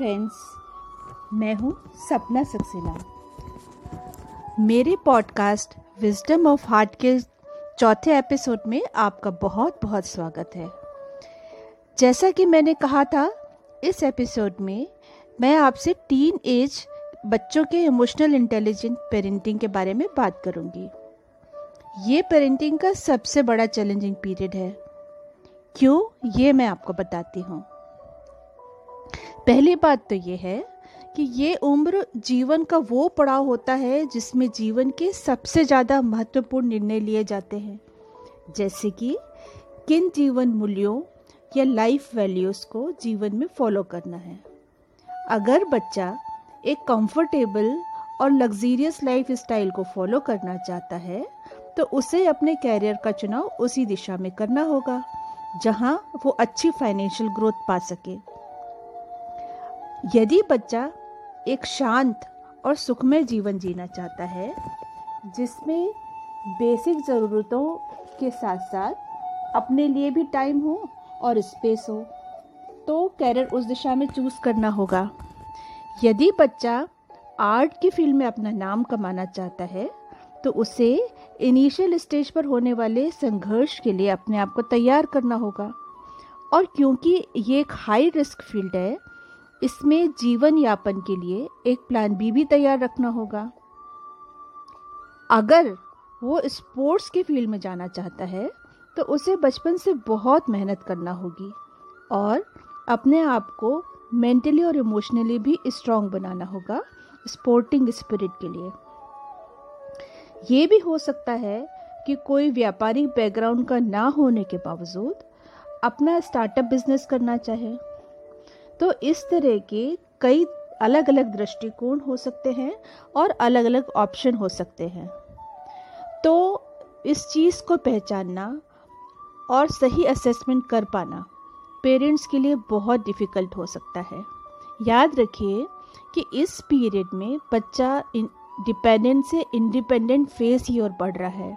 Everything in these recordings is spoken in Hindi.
फ्रेंड्स मैं हूँ सपना सक्सेना। मेरे पॉडकास्ट विजडम ऑफ़ हार्ट के चौथे एपिसोड में आपका बहुत बहुत स्वागत है। जैसा कि मैंने कहा था, इस एपिसोड में मैं आपसे टीन एज बच्चों के इमोशनल इंटेलिजेंट पेरेंटिंग के बारे में बात करूँगी। ये पेरेंटिंग का सबसे बड़ा चैलेंजिंग पीरियड है। क्यों? ये मैं आपको बताती हूँ। पहली बात तो ये है कि ये उम्र जीवन का वो पड़ाव होता है जिसमें जीवन के सबसे ज़्यादा महत्वपूर्ण निर्णय लिए जाते हैं। जैसे कि किन जीवन मूल्यों या लाइफ वैल्यूज़ को जीवन में फॉलो करना है। अगर बच्चा एक कंफर्टेबल और लग्जीरियस लाइफ स्टाइल को फॉलो करना चाहता है तो उसे अपने कैरियर का चुनाव उसी दिशा में करना होगा, जहाँ वो अच्छी फाइनेंशियल ग्रोथ पा सके। यदि बच्चा एक शांत और सुखमय जीवन जीना चाहता है, जिसमें बेसिक ज़रूरतों के साथ साथ अपने लिए भी टाइम हो और स्पेस हो तो कैरियर उस दिशा में चूज़ करना होगा। यदि बच्चा आर्ट की फ़ील्ड में अपना नाम कमाना चाहता है तो उसे इनिशियल स्टेज पर होने वाले संघर्ष के लिए अपने आप को तैयार करना होगा। और क्योंकि ये एक हाई रिस्क फ़ील्ड है इसमें जीवन यापन के लिए एक प्लान बी भी तैयार रखना होगा। अगर वो स्पोर्ट्स के फ़ील्ड में जाना चाहता है तो उसे बचपन से बहुत मेहनत करना होगी और अपने आप को मेंटली और इमोशनली भी स्ट्रांग बनाना होगा स्पोर्टिंग स्पिरिट के लिए। ये भी हो सकता है कि कोई व्यापारिक बैकग्राउंड का ना होने के बावजूद अपना स्टार्टअप बिज़नेस करना चाहे। तो इस तरह के कई अलग अलग दृष्टिकोण हो सकते हैं और अलग अलग ऑप्शन हो सकते हैं। तो इस चीज़ को पहचानना और सही असेसमेंट कर पाना पेरेंट्स के लिए बहुत डिफ़िकल्ट हो सकता है। याद रखिए कि इस पीरियड में बच्चा डिपेंडेंट से इंडिपेंडेंट फेस ही ओर बढ़ रहा है।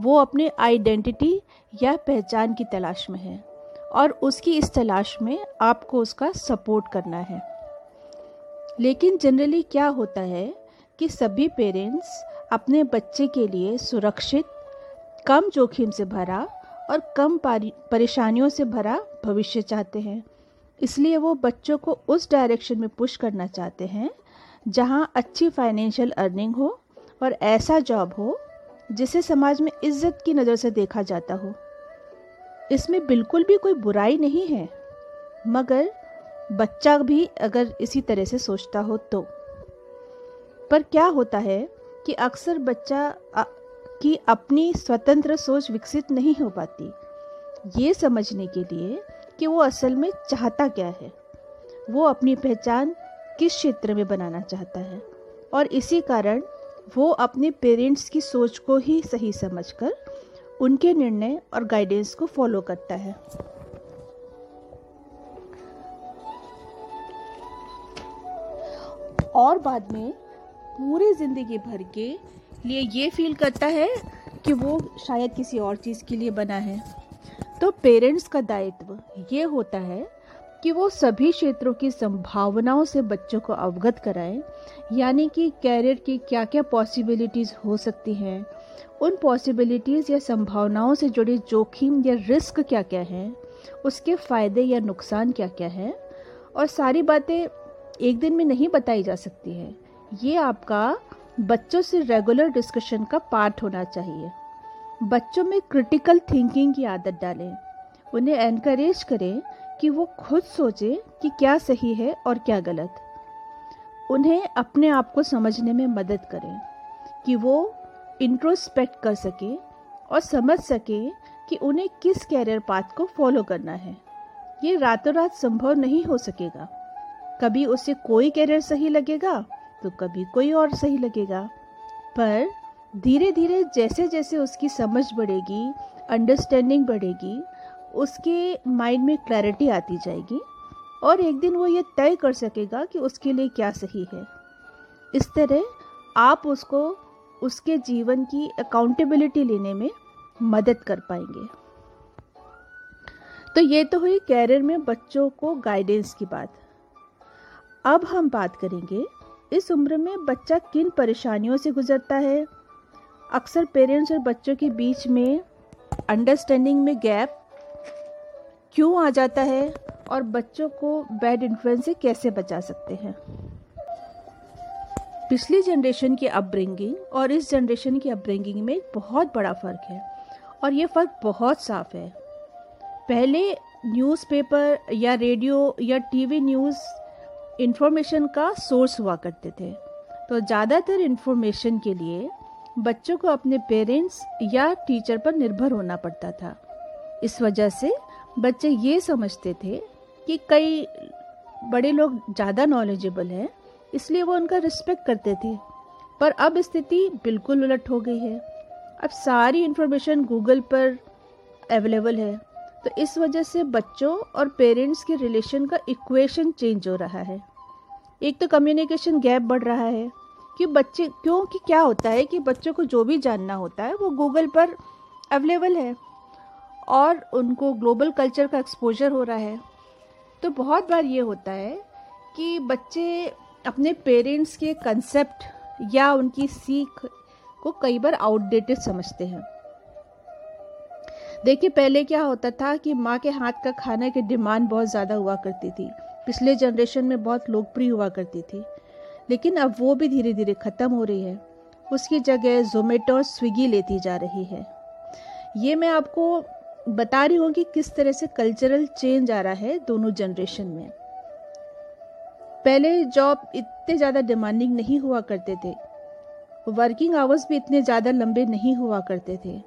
वो अपने आइडेंटिटी या पहचान की तलाश में है। और उसकी इस तलाश में आपको उसका सपोर्ट करना है। लेकिन जनरली क्या होता है कि सभी पेरेंट्स अपने बच्चे के लिए सुरक्षित, कम जोखिम से भरा और कम परेशानियों से भरा भविष्य चाहते हैं। इसलिए वो बच्चों को उस डायरेक्शन में पुश करना चाहते हैं, जहाँ अच्छी फाइनेंशियल अर्निंग हो और ऐसा जॉब हो, जिसे समाज में इज़्ज़त की नज़र से देखा जाता हो। इसमें बिल्कुल भी कोई बुराई नहीं है। मगर बच्चा भी अगर इसी तरह से सोचता हो तो। पर क्या होता है कि अक्सर बच्चा की अपनी स्वतंत्र सोच विकसित नहीं हो पाती। ये समझने के लिए कि वो असल में चाहता क्या है। वो अपनी पहचान किस क्षेत्र में बनाना चाहता है। और इसी कारण वो अपने पेरेंट्स की सोच को ही सही समझकर उनके निर्णय और गाइडेंस को फॉलो करता है। और बाद में पूरी ज़िंदगी भर के लिए ये फील करता है कि वो शायद किसी और चीज़ के लिए बना है। तो पेरेंट्स का दायित्व ये होता है कि वो सभी क्षेत्रों की संभावनाओं से बच्चों को अवगत कराएँ, यानी कि कैरियर की क्या क्या पॉसिबिलिटीज़ हो सकती हैं उन पॉसिबिलिटीज़ या संभावनाओं से जुड़े जोखिम या रिस्क क्या क्या हैं? उसके फ़ायदे या नुकसान क्या क्या हैं? और सारी बातें एक दिन में नहीं बताई जा सकती हैं। ये आपका बच्चों से रेगुलर डिस्कशन का पार्ट होना चाहिए। बच्चों में क्रिटिकल थिंकिंग की आदत डालें। उन्हें एनकरेज करें कि वो खुद सोचे कि क्या सही है और क्या गलत। उन्हें अपने आप को समझने में मदद करें कि वो इंट्रोस्पेक्ट कर सके और समझ सके कि उन्हें किस कैरियर पाथ को फॉलो करना है। ये रातों रात संभव नहीं हो सकेगा। कभी उसे कोई कैरियर सही लगेगा तो कभी कोई और सही लगेगा। पर धीरे धीरे जैसे जैसे उसकी समझ बढ़ेगी अंडरस्टैंडिंग बढ़ेगी, उसके माइंड में क्लैरिटी आती जाएगी और एक दिन वो ये तय कर सकेगा कि उसके लिए क्या सही है। इस तरह आप उसको उसके जीवन की अकाउंटेबिलिटी लेने में मदद कर पाएँगे। तो ये तो हुई कैरियर में बच्चों को गाइडेंस की बात। अब हम बात करेंगे, इस उम्र में बच्चा किन परेशानियों से गुजरता है? अक्सर पेरेंट्स और बच्चों के बीच में अंडरस्टैंडिंग में गैप क्यों आ जाता है? और बच्चों को बैड इन्फ्लुएंस से कैसे बचा सकते हैं? पिछली जनरेशन की अपब्रिंगिंग और इस जनरेशन की अपब्रिंगिंग में बहुत बड़ा फ़र्क है और ये फ़र्क बहुत साफ़ है। पहले न्यूज़पेपर या रेडियो या टीवी न्यूज़ इन्फॉर्मेशन का सोर्स हुआ करते थे। तो ज़्यादातर इन्फॉर्मेशन के लिए बच्चों को अपने पेरेंट्स या टीचर पर निर्भर होना पड़ता था। इस वजह से बच्चे ये समझते थे कि कई बड़े लोग ज़्यादा नॉलेजेबल हैं इसलिए वो उनका रिस्पेक्ट करते थे। पर अब स्थिति बिल्कुल उलट हो गई है। अब सारी इन्फॉर्मेशन गूगल पर अवेलेबल है। तो इस वजह से बच्चों और पेरेंट्स के रिलेशन का इक्वेशन चेंज हो रहा है। एक तो कम्युनिकेशन गैप बढ़ रहा है कि बच्चे, क्योंकि क्या होता है कि बच्चों को जो भी जानना होता है, वो गूगल पर अवेलेबल है। और उनको ग्लोबल कल्चर का एक्सपोजर हो रहा है। तो बहुत बार ये होता है कि बच्चे अपने पेरेंट्स के कंसेप्ट या उनकी सीख को कई बार आउटडेटेड समझते हैं। देखिए, पहले क्या होता था कि माँ के हाथ का खाने की डिमांड बहुत ज़्यादा हुआ करती थी। पिछले जनरेशन में बहुत लोकप्रिय हुआ करती थी। लेकिन अब वो भी धीरे धीरे ख़त्म हो रही है। उसकी जगह जोमेटो और स्विगी लेती जा रही है। ये मैं आपको बता रही हूँ कि किस तरह से कल्चरल चेंज आ रहा है दोनों जनरेशन में। पहले जॉब इतने ज़्यादा डिमांडिंग नहीं हुआ करते थे। वर्किंग आवर्स भी इतने ज़्यादा लंबे नहीं हुआ करते थे।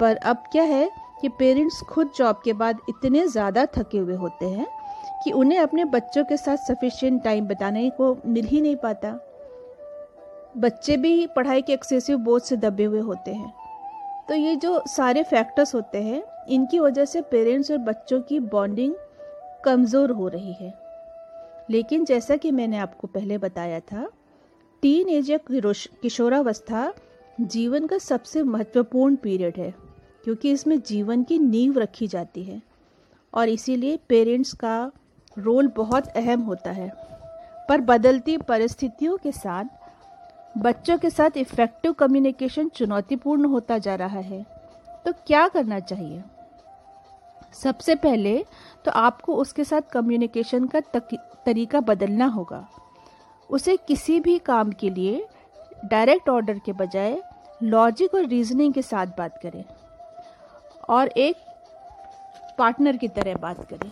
पर अब क्या है कि पेरेंट्स खुद जॉब के बाद इतने ज़्यादा थके हुए होते हैं कि उन्हें अपने बच्चों के साथ सफिशिएंट टाइम बताने को मिल ही नहीं पाता। बच्चे भी पढ़ाई के एक्सेसिव बोझ से दबे हुए होते हैं। तो ये जो सारे फैक्टर्स होते हैं, इनकी वजह से पेरेंट्स और बच्चों की बॉन्डिंग कमज़ोर हो रही है। लेकिन जैसा कि मैंने आपको पहले बताया था, टीन एज या किशोरावस्था जीवन का सबसे महत्वपूर्ण पीरियड है, क्योंकि इसमें जीवन की नींव रखी जाती है और इसीलिए पेरेंट्स का रोल बहुत अहम होता है। पर बदलती परिस्थितियों के साथ, बच्चों के साथ इफ़ेक्टिव कम्युनिकेशन चुनौतीपूर्ण होता जा रहा है। तो क्या करना चाहिए? सबसे पहले तो आपको उसके साथ कम्युनिकेशन का तरीका बदलना होगा। उसे किसी भी काम के लिए डायरेक्ट ऑर्डर के बजाय लॉजिक और रीजनिंग के साथ बात करें और एक पार्टनर की तरह बात करें।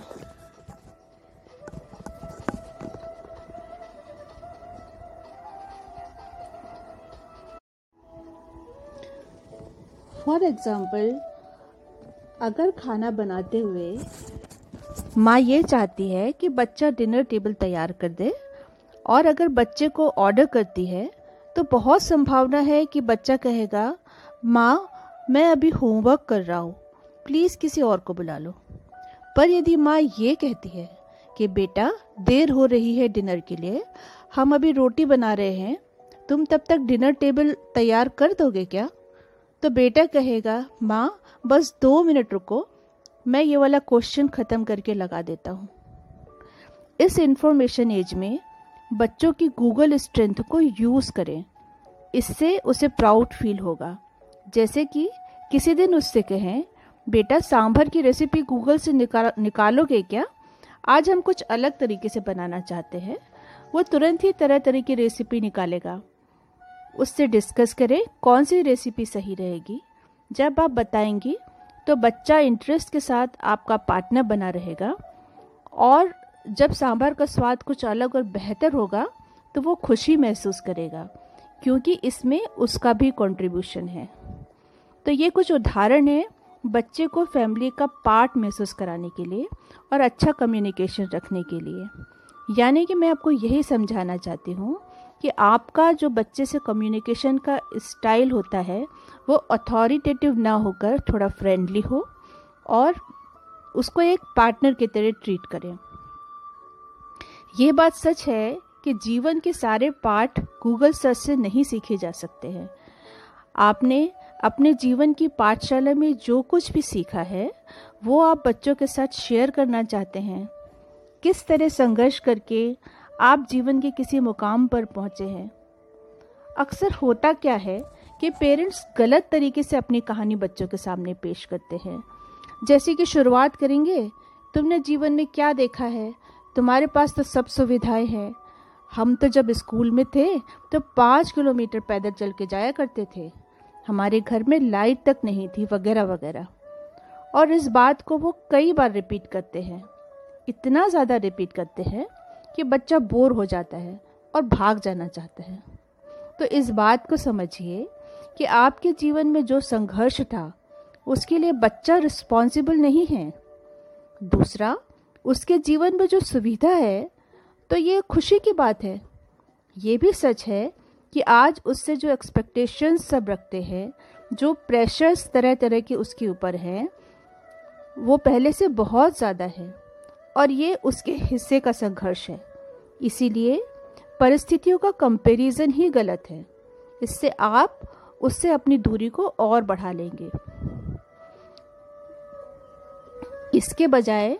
फॉर एग्ज़ाम्पल अगर खाना बनाते हुए माँ ये चाहती है कि बच्चा डिनर टेबल तैयार कर दे और अगर बच्चे को ऑर्डर करती है तो बहुत संभावना है कि बच्चा कहेगा, माँ, मैं अभी होमवर्क कर रहा हूँ, प्लीज़ किसी और को बुला लो। पर यदि माँ ये कहती है कि, बेटा, देर हो रही है डिनर के लिए, हम अभी रोटी बना रहे हैं, तुम तब तक डिनर टेबल तैयार कर दोगे क्या? तो बेटा कहेगा, माँ, बस दो मिनट रुको मैं ये वाला क्वेश्चन ख़त्म करके लगा देता हूँ। इस इंफॉर्मेशन एज में बच्चों की गूगल स्ट्रेंथ को यूज़ करें। इससे उसे प्राउड फील होगा। जैसे कि किसी दिन उससे कहें, बेटा, सांभर की रेसिपी गूगल से निकाल, निकालोगे क्या? आज हम कुछ अलग तरीके से बनाना चाहते हैं। वो तुरंत ही तरह तरह की रेसिपी निकालेगा। उससे डिस्कस करें, कौन सी रेसिपी सही रहेगी। जब आप बताएँगी तो बच्चा इंटरेस्ट के साथ आपका पार्टनर बना रहेगा और जब सांभर का स्वाद कुछ अलग और बेहतर होगा तो वो खुशी महसूस करेगा, क्योंकि इसमें उसका भी कंट्रीब्यूशन है। तो ये कुछ उदाहरण है बच्चे को फैमिली का पार्ट महसूस कराने के लिए और अच्छा कम्युनिकेशन रखने के लिए। यानी कि मैं आपको यही समझाना चाहती हूँ कि आपका जो बच्चे से कम्युनिकेशन का स्टाइल होता है, वो अथॉरिटेटिव ना होकर थोड़ा फ्रेंडली हो और उसको एक पार्टनर की तरह ट्रीट करें। ये बात सच है कि जीवन के सारे पाठ गूगल सर्च से नहीं सीखे जा सकते हैं। आपने अपने जीवन की पाठशाला में जो कुछ भी सीखा है, वो आप बच्चों के साथ शेयर करना चाहते हैं। किस तरह संघर्ष करके आप जीवन के किसी मुकाम पर पहुँचे हैं। अक्सर होता क्या है कि पेरेंट्स गलत तरीके से अपनी कहानी बच्चों के सामने पेश करते हैं। जैसे कि शुरुआत करेंगे, तुमने जीवन में क्या देखा है? तुम्हारे पास तो सब सुविधाएँ हैं। हम तो जब स्कूल में थे तो पाँच किलोमीटर पैदल चल के जाया करते थे। हमारे घर में लाइट तक नहीं थी, वगैरह वगैरह। और इस बात को वो कई बार रिपीट करते हैं। इतना ज़्यादा रिपीट करते हैं कि बच्चा बोर हो जाता है और भाग जाना चाहता है। तो इस बात को समझिए कि आपके जीवन में जो संघर्ष था, उसके लिए बच्चा रिस्पॉन्सिबल नहीं है। दूसरा, उसके जीवन में जो सुविधा है तो ये खुशी की बात है। ये भी सच है कि आज उससे जो एक्सपेक्टेशंस सब रखते हैं, जो प्रेशर्स तरह तरह के उसके ऊपर हैं, वो पहले से बहुत ज़्यादा है। और ये उसके हिस्से का संघर्ष है। इसीलिए परिस्थितियों का कंपैरिजन ही गलत है। इससे आप उससे अपनी दूरी को और बढ़ा लेंगे। इसके बजाय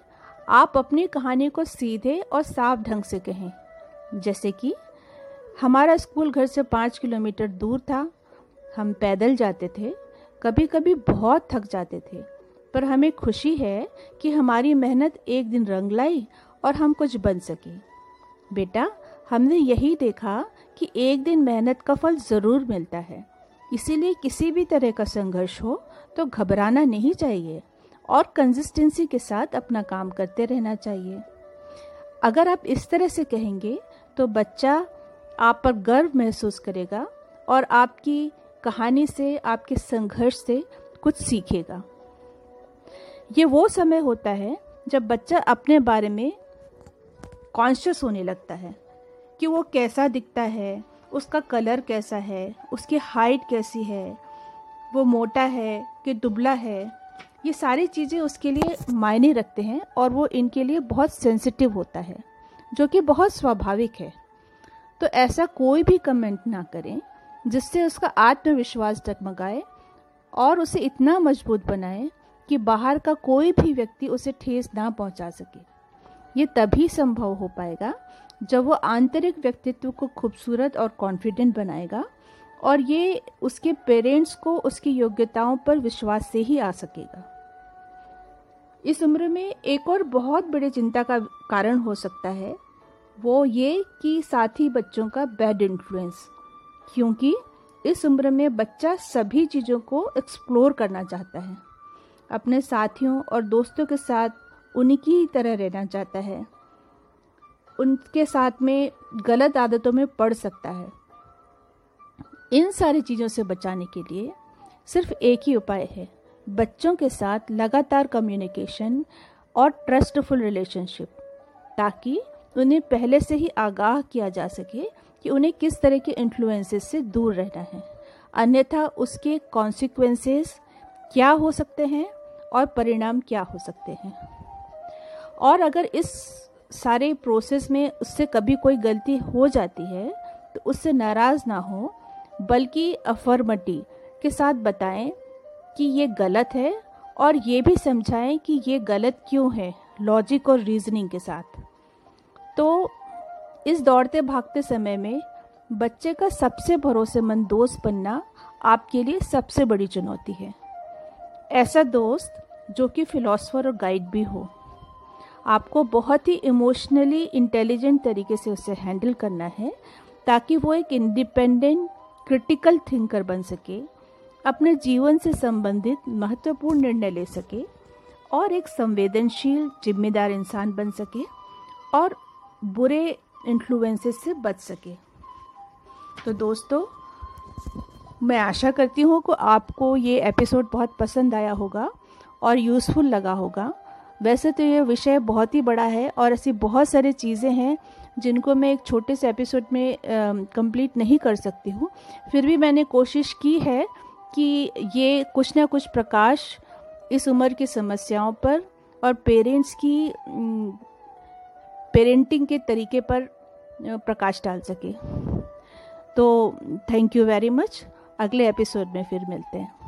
आप अपनी कहानी को सीधे और साफ़ ढंग से कहें। जैसे कि, हमारा स्कूल घर से पाँच किलोमीटर दूर था। हम पैदल जाते थे कभी कभी बहुत थक जाते थे। पर हमें खुशी है कि हमारी मेहनत एक दिन रंग लाई और हम कुछ बन सके। बेटा, हमने यही देखा कि एक दिन मेहनत का फल ज़रूर मिलता है। इसीलिए किसी भी तरह का संघर्ष हो तो घबराना नहीं चाहिए और कंसिस्टेंसी के साथ अपना काम करते रहना चाहिए। अगर आप इस तरह से कहेंगे तो बच्चा आप पर गर्व महसूस करेगा और आपकी कहानी से, आपके संघर्ष से कुछ सीखेगा। ये वो समय होता है जब बच्चा अपने बारे में कॉन्शियस होने लगता है कि वो कैसा दिखता है, उसका कलर कैसा है, उसकी हाइट कैसी है, वो मोटा है कि दुबला है। ये सारी चीज़ें उसके लिए मायने रखते हैं और वो इनके लिए बहुत सेंसिटिव होता है, जो कि बहुत स्वाभाविक है। तो ऐसा कोई भी कमेंट ना करें, जिससे उसका आत्मविश्वास डगमगाए और उसे इतना मज़बूत बनाए कि बाहर का कोई भी व्यक्ति उसे ठेस ना पहुँचा सके। ये तभी संभव हो पाएगा जब वो आंतरिक व्यक्तित्व को खूबसूरत और कॉन्फिडेंट बनाएगा और ये उसके पेरेंट्स को उसकी योग्यताओं पर विश्वास से ही आ सकेगा। इस उम्र में एक और बहुत बड़ी चिंता का कारण हो सकता है वो ये कि साथी बच्चों का बैड इन्फ्लुएंस क्योंकि इस उम्र में बच्चा सभी चीज़ों को एक्सप्लोर करना चाहता है। अपने साथियों और दोस्तों के साथ उनकी ही तरह रहना चाहता है। उनके साथ में गलत आदतों में पड़ सकता है। इन सारी चीज़ों से बचाने के लिए सिर्फ़ एक ही उपाय है। बच्चों के साथ लगातार कम्युनिकेशन और ट्रस्टफुल रिलेशनशिप ताकि उन्हें पहले से ही आगाह किया जा सके कि उन्हें किस तरह के इन्फ्लुएंसेस से दूर रहना है। अन्यथा उसके कॉन्सिक्वेंसेस क्या हो सकते हैं? और परिणाम क्या हो सकते हैं? और अगर इस सारे प्रोसेस में उससे कभी कोई गलती हो जाती है तो उससे नाराज़ ना हो, बल्कि अफर्मटी के साथ बताएँ कि ये गलत है और ये भी समझाएँ कि ये गलत क्यों है लॉजिक और रीजनिंग के साथ। तो इस दौड़ते भागते समय में बच्चे का सबसे भरोसेमंद दोस्त बनना आपके लिए सबसे बड़ी चुनौती है। ऐसा दोस्त जो कि फिलोसफर और गाइड भी हो, आपको बहुत ही इमोशनली इंटेलिजेंट तरीके से उसे हैंडल करना है, ताकि वो एक इंडिपेंडेंट, क्रिटिकल थिंकर बन सके, अपने जीवन से संबंधित महत्वपूर्ण निर्णय ले सके और एक संवेदनशील, जिम्मेदार इंसान बन सके और बुरे इन्फ्लुएंसेस से बच सके। तो दोस्तों मैं आशा करती हूँ कि आपको ये एपिसोड बहुत पसंद आया होगा और यूज़फुल लगा होगा। वैसे तो ये विषय बहुत ही बड़ा है और ऐसी बहुत सारी चीज़ें हैं जिनको मैं एक छोटे से एपिसोड में कंप्लीट नहीं कर सकती हूँ। फिर भी मैंने कोशिश की है कि ये कुछ ना कुछ प्रकाश इस उम्र की समस्याओं पर और पेरेंट्स की पेरेंटिंग के तरीके पर प्रकाश डाल सके। तो थैंक यू वेरी मच अगले एपिसोड में फिर मिलते हैं।